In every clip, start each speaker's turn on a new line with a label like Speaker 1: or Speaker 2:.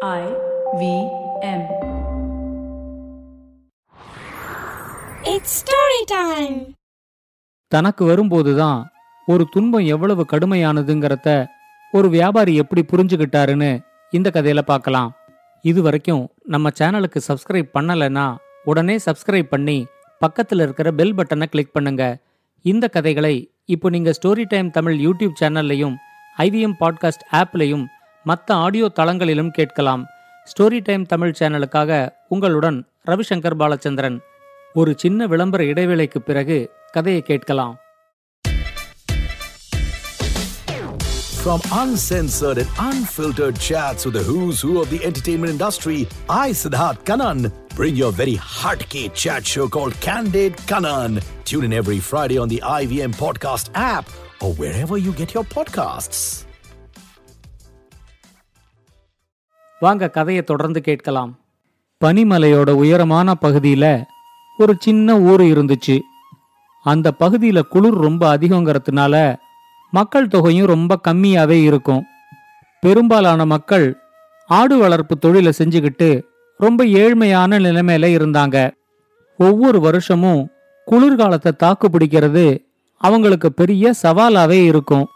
Speaker 1: I V M.
Speaker 2: It's story time.
Speaker 3: தனக்கு வரும்போதுதான் ஒரு துன்பம் எவ்வளவு கடுமையானதுங்கிறத ஒரு வியாபாரி எப்படி புரிஞ்சுக்கிட்டாருன்னு இந்த கதையில பார்க்கலாம் இது வரைக்கும் நம்ம சேனலுக்கு சப்ஸ்கிரைப் பண்ணலைன்னா உடனே சப்ஸ்கிரைப் பண்ணி பக்கத்துல இருக்கிற பெல் பட்டனை கிளிக் பண்ணுங்க இந்த கதைகளை இப்போ நீங்க ஸ்டோரி டைம் தமிழ் யூடியூப் சேனல்லையும் ஐவிஎம் பாட்காஸ்ட் ஆப்லையும் மற்ற ஆடியோ தளங்களிலும் கேட்கலாம் ஸ்டோரி டைம் தமிழ் சேனலுக்காக உங்களுடன் ரவிசங்கர் பாலச்சந்திரன் ஒரு சின்ன விளம்பர இடைவேளைக்கு பிறகு கதையை கேட்கலாம்
Speaker 4: From uncensored and unfiltered chats with the who's who of the entertainment industry, I, Siddharth Kanan, bring your very heartky chat show called Candid Kanan. Tune in every Friday on the IVM Podcast app or wherever you get your podcasts.
Speaker 3: வாங்க கதையை தொடர்ந்து கேட்கலாம். பனிமலையோட உயரமான பகுதியில் ஒரு சின்ன ஊர் இருந்துச்சு. அந்த பகுதியில் குளிர் ரொம்ப அதிகங்கிறதுனால மக்கள் தொகையும் ரொம்ப கம்மியாகவே இருக்கும். பெரும்பாலான மக்கள் ஆடு வளர்ப்பு தொழிலை செஞ்சுக்கிட்டு ரொம்ப ஏழ்மையான நிலைமையில இருந்தாங்க. ஒவ்வொரு வருஷமும் குளிர்காலத்தை தாக்கு பிடிக்கிறது அவங்களுக்கு பெரிய சவாலாவே இருக்கும்.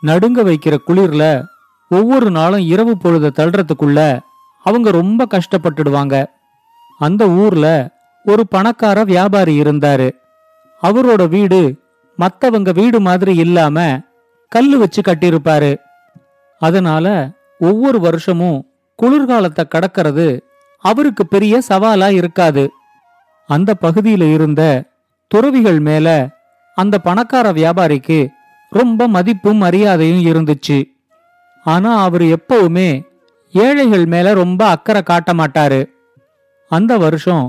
Speaker 3: நடுங்க வைக்கிற குளிர்ல ஒவ்வொரு நாளும் இரவு பொழுத தள்ளுறதுக்குள்ள அவங்க ரொம்ப கஷ்டப்பட்டுடுவாங்க. அந்த ஊர்ல ஒரு பணக்கார வியாபாரி இருந்தாரு. அவரோட வீடு மத்தவங்க வீடு மாதிரி இல்லாம கல்லு வச்சு கட்டியிருப்பாரு. அதனால ஒவ்வொரு வருஷமும் குளிர்காலத்தை கடக்கிறது அவருக்கு பெரிய சவாலா இருக்காது. அந்த பகுதியில இருந்த துறவிகள் மேல அந்த பணக்கார வியாபாரிக்கு ரொம்ப மதிப்பும் மரியாதையும் இருந்துச்சு. ஆனா அவர் எப்பவுமே ஏழைகள் மேல ரொம்ப அக்கறை காட்ட மாட்டாரு. அந்த வருஷம்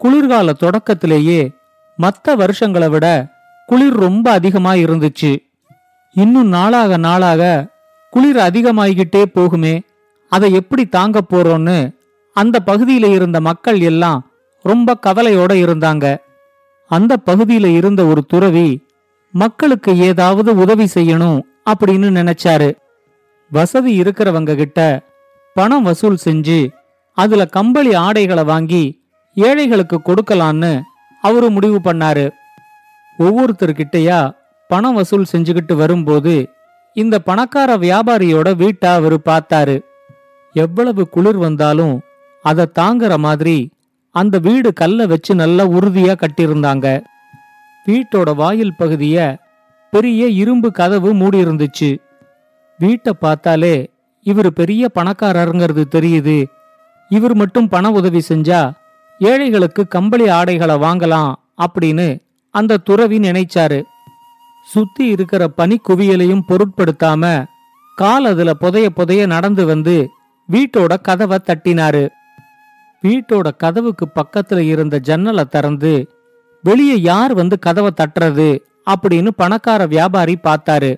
Speaker 3: குளிர்கால தொடக்கத்திலேயே மற்ற வருஷங்களை விட குளிர் ரொம்ப அதிகமா இருந்துச்சு. இன்னும் நாளாக நாளாக குளிர் அதிகமாகிக்கிட்டே போகுமே அதை எப்படி தாங்க போறோம்னு அந்த பகுதியில இருந்த மக்கள் எல்லாம் ரொம்ப கவலையோட இருந்தாங்க. அந்த பகுதியில இருந்த ஒரு துறவி மக்களுக்கு ஏதாவது உதவி செய்யணும் அப்படின்னு நினைச்சாரு. வசதி இருக்கிறவங்க கிட்ட பணம் வசூல் செஞ்சு அதுல கம்பளி ஆடைகளை வாங்கி ஏழைகளுக்கு கொடுக்கலான்னு அவரு முடிவு பண்ணாரு. ஒவ்வொருத்தர்கிட்டயா பணம் வசூல் செஞ்சுக்கிட்டு வரும்போது இந்த பணக்கார வியாபாரியோட வீட்டை அவரு பார்த்தாரு. எவ்வளவு குளிர் வந்தாலும் அதை தாங்குற மாதிரி அந்த வீடு கல்ல வச்சு நல்லா உறுதியா கட்டியிருந்தாங்க. வீட்டோட வாயில் பகுதிய பெரிய இரும்பு கதவு மூடி இருந்துச்சு வீட்டை பார்த்தாலே இவர் பெரிய பணக்காரருங்கிறது தெரியுது. இவர் மட்டும் பண உதவி செஞ்சா ஏழைகளுக்கு கம்பளி ஆடைகளை வாங்கலாம் அப்படின்னு அந்த துறவி நினைச்சாரு. சுத்தி இருக்கிற பனி குவியலையும் பொருட்படுத்தாம கால் அதுல புதைய புதைய நடந்து வந்து வீட்டோட கதவை தட்டினாரு. வீட்டோட கதவுக்கு பக்கத்துல இருந்த ஜன்னலை திறந்து வெளியே யார் வந்து கதவை தட்டுறது அப்படின்னு பணக்கார வியாபாரி பார்த்தாரு.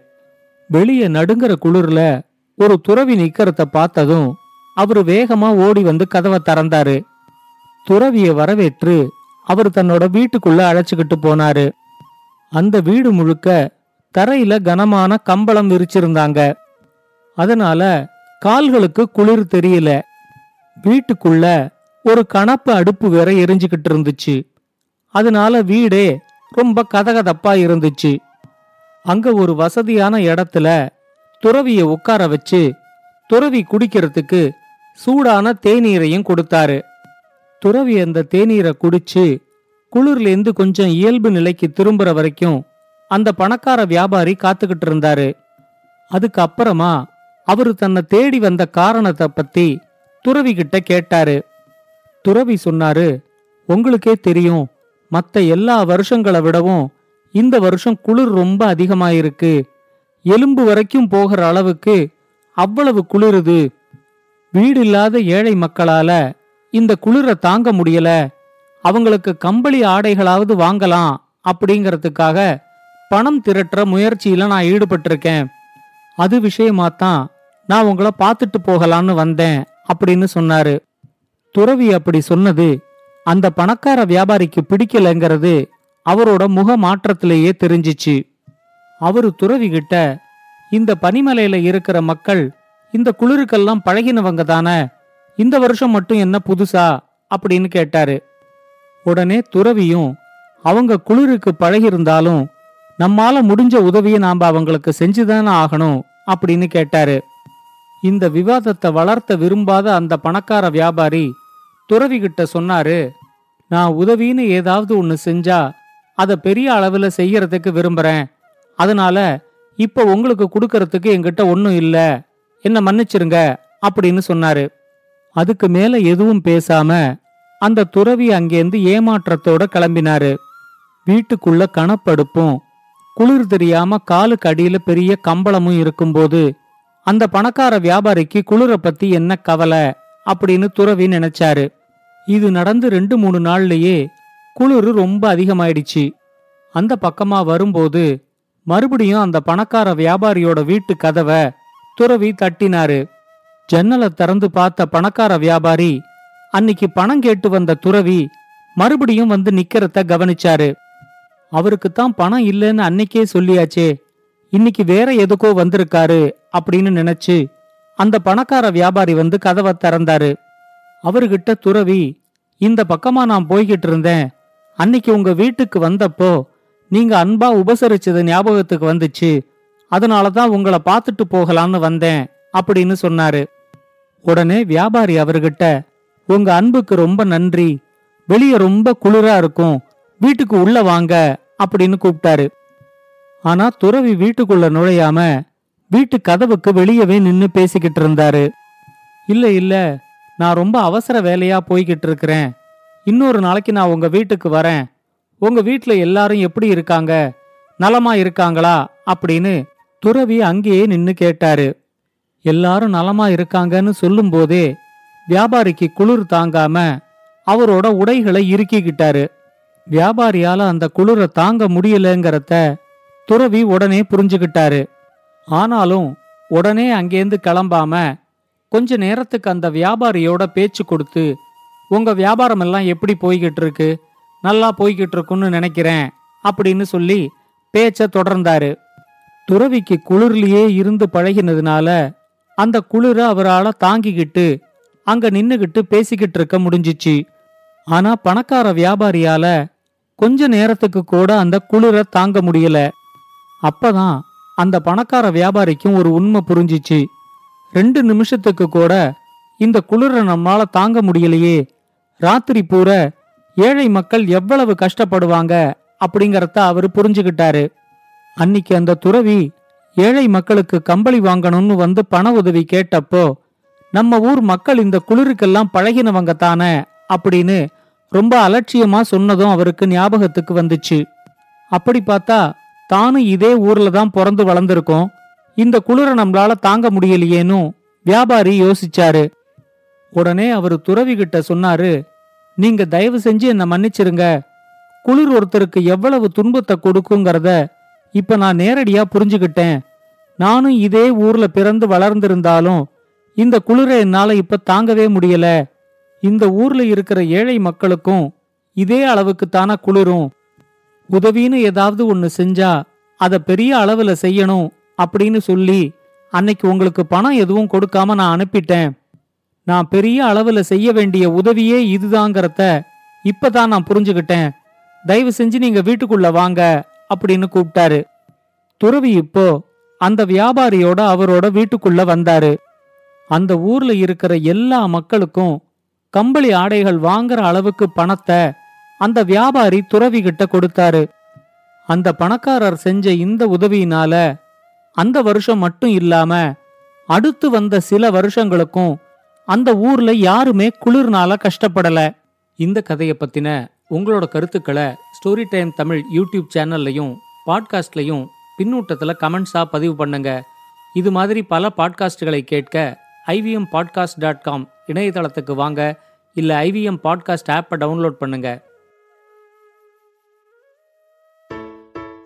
Speaker 3: வெளியே நடுங்கிற குளிர்ல ஒரு துறவி நிக்கிறத பார்த்ததும் அவரு வேகமா ஓடி வந்து கதவை திறந்தாரு. துறவிய வரவேற்று அவர் தன்னோட வீட்டுக்குள்ள அழைச்சுக்கிட்டு போனாரு. அந்த வீடு முழுக்க தரையில கனமான கம்பளம் விரிச்சிருந்தாங்க. அதனால கால்களுக்கு குளிர் தெரியல. வீட்டுக்குள்ள ஒரு கணப்பு அடுப்பு வேற எரிஞ்சுக்கிட்டு இருந்துச்சு. அதனால வீடே ரொம்ப கதகதப்பா இருந்துச்சு. அங்க ஒரு வசதியான இடத்துல துறவிய உட்கார வச்சு துறவி குடிக்கிறதுக்கு சூடான தேநீரையும் கொடுத்தாரு. துறவி அந்த தேநீரை குடிச்சு குளிர்லேருந்து கொஞ்சம் இயல்பு நிலைக்கு திரும்புற வரைக்கும் அந்த பணக்கார வியாபாரி காத்துக்கிட்டு இருந்தாரு. அதுக்கு அப்புறமா அவரு தன்னை தேடி வந்த காரணத்தை பத்தி துறவி கிட்ட கேட்டாரு. துறவி சொன்னாரு உங்களுக்கே தெரியும் மத்த எல்லா வருஷங்களை விடவும் இந்த வருஷம் குளிர் ரொம்ப அதிகமாயிருக்கு. எலும்பு வரைக்கும் போகிற அளவுக்கு அவ்வளவு குளிருது. வீடு இல்லாத ஏழை மக்களால இந்த குளிரை தாங்க முடியல. அவங்களுக்கு கம்பளி ஆடைகளாவது வாங்கலாம் அப்படிங்கிறதுக்காக பணம் திரட்டுற முயற்சியில நான் ஈடுபட்டிருக்கேன். அது விஷயமாத்தான் நான் உங்களை பார்த்துட்டு போகலான்னு வந்தேன் அப்படின்னு சொன்னாரு. துறவி அப்படி சொன்னது அந்த பணக்கார வியாபாரிக்கு பிடிக்கலங்கிறது அவரோட முக மாற்றத்திலேயே தெரிஞ்சிச்சு. அவரு துறவிகிட்ட இந்த பனிமலையில இருக்கிற மக்கள் இந்த குளிருக்கெல்லாம் பழகினவங்க தானே இந்த வருஷம் மட்டும் என்ன புதுசா? அப்படின்னு கேட்டாரு. உடனே துறவியும் அவங்க குளிருக்கு பழகியிருந்தாலும் நம்மால முடிஞ்ச உதவியை நாம அவங்களுக்கு செஞ்சுதானே ஆகணும் அப்படின்னு கேட்டாரு. இந்த விவாதத்தை வளர்த்த விரும்பாத அந்த பணக்கார வியாபாரி துறவிகிட்ட சொன்னாரு நான் உதவின்னு ஏதாவது ஒன்னு செஞ்சா அதை பெரிய அளவுல செய்யறதுக்கு விரும்புறேன். அதனால இப்ப உங்களுக்கு கொடுக்கறதுக்கு என்கிட்ட ஒன்னும் இல்ல. என்ன மன்னிச்சிருங்க அப்படின்னு சொன்னாரு. அதுக்கு மேல எதுவும் பேசாம அந்த துறவி அங்கேருந்து ஏமாற்றத்தோட கிளம்பினாரு. வீட்டுக்குள்ள கணப்படுப்பும் குளிர் தெரியாம காலுக்கு அடியில பெரிய கம்பளமும் இருக்கும்போது அந்த பணக்கார வியாபாரிக்கு குளிரை பத்தி என்ன கவலை? அப்படின்னு துறவி நினைச்சாரு. இது நடந்து ரெண்டு மூணு நாள்லயே குளிர் ரொம்ப அதிகமாயிடுச்சு. அந்த பக்கமா வரும்போது மறுபடியும் அந்த பணக்கார வியாபாரியோட வீட்டு கதவை துறவி தட்டினாரு. ஜன்னலை திறந்து பார்த்த பணக்கார வியாபாரி அன்னைக்கு பணம் கேட்டு வந்த துறவி மறுபடியும் வந்து நிக்கிறத கவனிச்சாரு. அவருக்கு தான் பணம் இல்லைன்னு அன்னைக்கே சொல்லியாச்சே இன்னைக்கு வேற எதுக்கோ வந்திருக்காரு அப்படின்னு நினைச்சு அந்த பணக்கார வியாபாரி வந்து கதவை திறந்தாரு. அவர்கிட்ட துறவி இந்த பக்கமா நான் போய்கிட்டு இருந்தேன். அன்னைக்கு உங்க வீட்டுக்கு வந்தப்போ நீங்க அன்பா உபசரிச்சது ஞாபகத்துக்கு வந்துச்சு. அதனாலதான் உங்களை பார்த்துட்டு போகலான்னு வந்தேன் அப்படின்னு சொன்னாரு. உடனே வியாபாரி அவர்கிட்ட உங்க அன்புக்கு ரொம்ப நன்றி. வெளியே ரொம்ப குளிரா இருக்கும். வீட்டுக்கு உள்ள வாங்க அப்படின்னு கூப்பிட்டாரு. ஆனா துறவி வீட்டுக்குள்ள நுழையாம வீட்டு கதவுக்கு வெளியவே நின்னு பேசிக்கிட்டு இருந்தாரு. இல்ல இல்ல. நான் ரொம்ப அவசர வேலையா போய்கிட்டு இருக்கிறேன். இன்னொரு நாளைக்கு நான் உங்க வீட்டுக்கு வரேன். உங்க வீட்ல எல்லாரும் எப்படி இருக்காங்க? நலமா இருக்காங்களா? அப்படின்னு துறவி அங்கேயே நின்னு கேட்டாரு. எல்லாரும் நலமா இருக்காங்கன்னு சொல்லும்போதே வியாபாரிக்கு குளிர் தாங்காம அவரோட உடைகளை இறுக்கிக்கிட்டாரு. வியாபாரியால அந்த குளிரை தாங்க முடியலங்கிறத துறவி உடனே புரிஞ்சுக்கிட்டாரு. ஆனாலும் உடனே அங்கேருந்து கிளம்பாம கொஞ்ச நேரத்துக்கு அந்த வியாபாரியோட பேச்சு கொடுத்து உங்க வியாபாரம் எல்லாம் எப்படி போய்கிட்டு இருக்கு நல்லா போய்கிட்டு இருக்குன்னு நினைக்கிறேன் அப்படின்னு சொல்லி பேச்ச தொடர்ந்தாரு. துறவிக்கு குளிர்லயே இருந்து பழகினதுனால அந்த குளிர அவரால் தாங்கிக்கிட்டு அங்க நின்னுகிட்டு பேசிக்கிட்டு இருக்க முடிஞ்சிச்சு. ஆனா பணக்கார வியாபாரியால கொஞ்ச நேரத்துக்கு கூட அந்த குளிர தாங்க முடியல. அப்பதான் அந்த பணக்கார வியாபாரிக்கும் ஒரு உண்மை புரிஞ்சிச்சு. ரெண்டு நிமிஷத்துக்கு கூட இந்த குளிர நம்மால தாங்க முடியலையே ராத்திரி பூர ஏழை மக்கள் எவ்வளவு கஷ்டப்படுவாங்க அப்படிங்கறத அவரு புரிஞ்சுகிட்டாரு. அன்னிக்கு அந்த துறவி ஏழை மக்களுக்கு கம்பளி வாங்கணும்னு வந்து பண உதவி கேட்டப்போ நம்ம ஊர் மக்கள் இந்த குளிருக்கெல்லாம் பழகினவங்க தானே அப்படின்னு ரொம்ப அலட்சியமா சொன்னதும் அவருக்கு ஞாபகத்துக்கு வந்துச்சு. அப்படி பார்த்தா தானும் இதே ஊர்ல தான் பிறந்து வளர்ந்திருக்கோம். இந்த குளிர நம்மளால தாங்க முடியலையேனும் வியாபாரி யோசிச்சாரு. உடனே அவரு துறவிகிட்ட சொன்னாரு நீங்க தயவு செஞ்சு என்ன மன்னிச்சிருங்க. குளிர் ஒருத்தருக்கு எவ்வளவு துன்பத்தை கொடுக்குங்கிறத இப்ப நான் நேரடியா புரிஞ்சுக்கிட்டேன் நானும் இதே ஊர்ல பிறந்து வளர்ந்திருந்தாலும் இந்த குளிரை என்னால இப்ப தாங்கவே முடியல. இந்த ஊர்ல இருக்கிற ஏழை மக்களுக்கும் இதே அளவுக்கு தானே குளிரும். உதவின்னு ஏதாவது ஒன்னு செஞ்சா அத பெரிய அளவுல செய்யணும் அப்படின்னு சொல்லி அன்னைக்கு உங்களுக்கு பணம் எதுவும் கொடுக்காம நான் அனுப்பிட்டேன். நான் பெரிய அளவுல செய்ய வேண்டிய உதவியே இதுதாங்கிறத இப்பதான் நான் புரிஞ்சுகிட்டேன். தயவு செஞ்சு நீங்க வீட்டுக்குள்ள வாங்க அப்படின்னு கூப்பிட்டாரு. துறவி இப்போ அந்த வியாபாரியோட அவரோட வீட்டுக்குள்ள வந்தாரு. அந்த ஊர்ல இருக்கிற எல்லா மக்களுக்கும் கம்பளி ஆடைகள் வாங்குற அளவுக்கு பணத்தை அந்த வியாபாரி துறவி கிட்ட கொடுத்தாரு. அந்த பணக்காரர் செஞ்ச இந்த உதவியினால அந்த வருஷம் மட்டும் இல்லாம அடுத்து வந்த சில வருஷங்களுக்கும் அந்த ஊர்ல யாருமே குளிர்னால கஷ்டப்படல. இந்த கதையை பத்தின உங்களோட கருத்துக்களை ஸ்டோரி டைம் தமிழ் யூடியூப் சேனல்லையும் பாட்காஸ்ட்லையும் பின்னூட்டத்தில் கமெண்ட்ஸாக பதிவு பண்ணுங்க. இது மாதிரி பல பாட்காஸ்டுகளை கேட்க ஐவிஎம் பாட்காஸ்ட் டாட் காம் இணையதளத்துக்கு வாங்க. இல்லை ஐவிஎம் பாட்காஸ்ட் ஆப்பை டவுன்லோட் பண்ணுங்கள்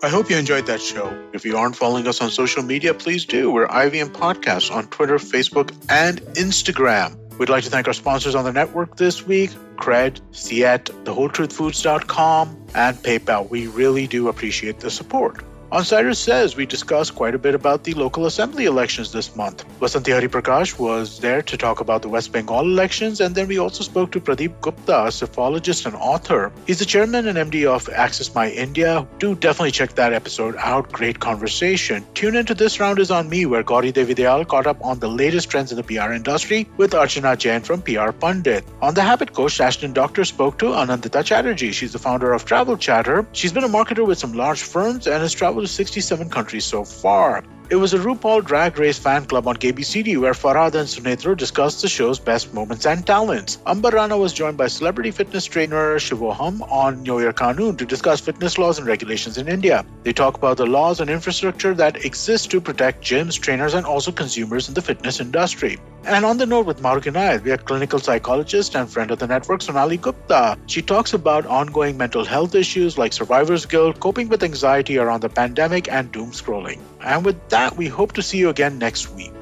Speaker 5: I hope you enjoyed that show. If you aren't following us on social media, please do. We're IVM Podcasts on Twitter, Facebook, and Instagram. We'd like to thank our sponsors on the network this week Cred, Siet, TheWholeTruthFoods.com, and PayPal. We really do appreciate the support. On Cyrus Says, we discussed quite a bit about the local assembly elections this month. Vasanti Hari Prakash was there to talk about the West Bengal elections, and then we also spoke to Pradeep Gupta, a psephologist and author. He's the chairman and MD of Access My India. Do definitely check that episode out. Great conversation. Tune into This Round is on Me, where Gauri Devi Dayal caught up on the latest trends in the PR industry with Archana Jain from PR Pundit. On The Habit Coach, Ashton Doctor spoke to Anandita Chatterjee. She's the founder of Travel Chatter. She's been a marketer with some large firms and has traveled to 67 countries so far. It was a RuPaul Drag Race fan club on KBCD where Farhad and Sunetro discussed the show's best moments and talents. Amber Rana was joined by celebrity fitness trainer Shivoham on New Year Kanun to discuss fitness laws and regulations in India. They talk about the laws and infrastructure that exist to protect gyms, trainers, and also consumers in the fitness industry. And on the note with Maruk Inayat, we have clinical psychologist and friend of the network, Sonali Gupta. She talks about ongoing mental health issues like survivor's guilt, coping with anxiety around the pandemic, and doom scrolling. And with that, we hope to see you again next week.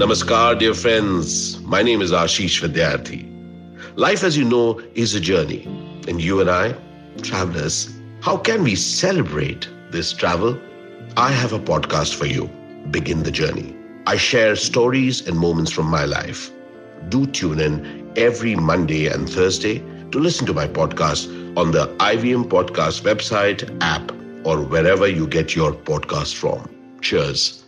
Speaker 6: Namaskar, dear friends. My name is Ashish Vidyarthi. Life, as you know, is a journey. And you and I, travelers, how can we celebrate this travel? I have a podcast for you Begin the Journey. I share stories and moments from my life. Do tune in every Monday and Thursday to listen to my podcast on the IVM Podcast website, app, or wherever you get your podcast from. Cheers.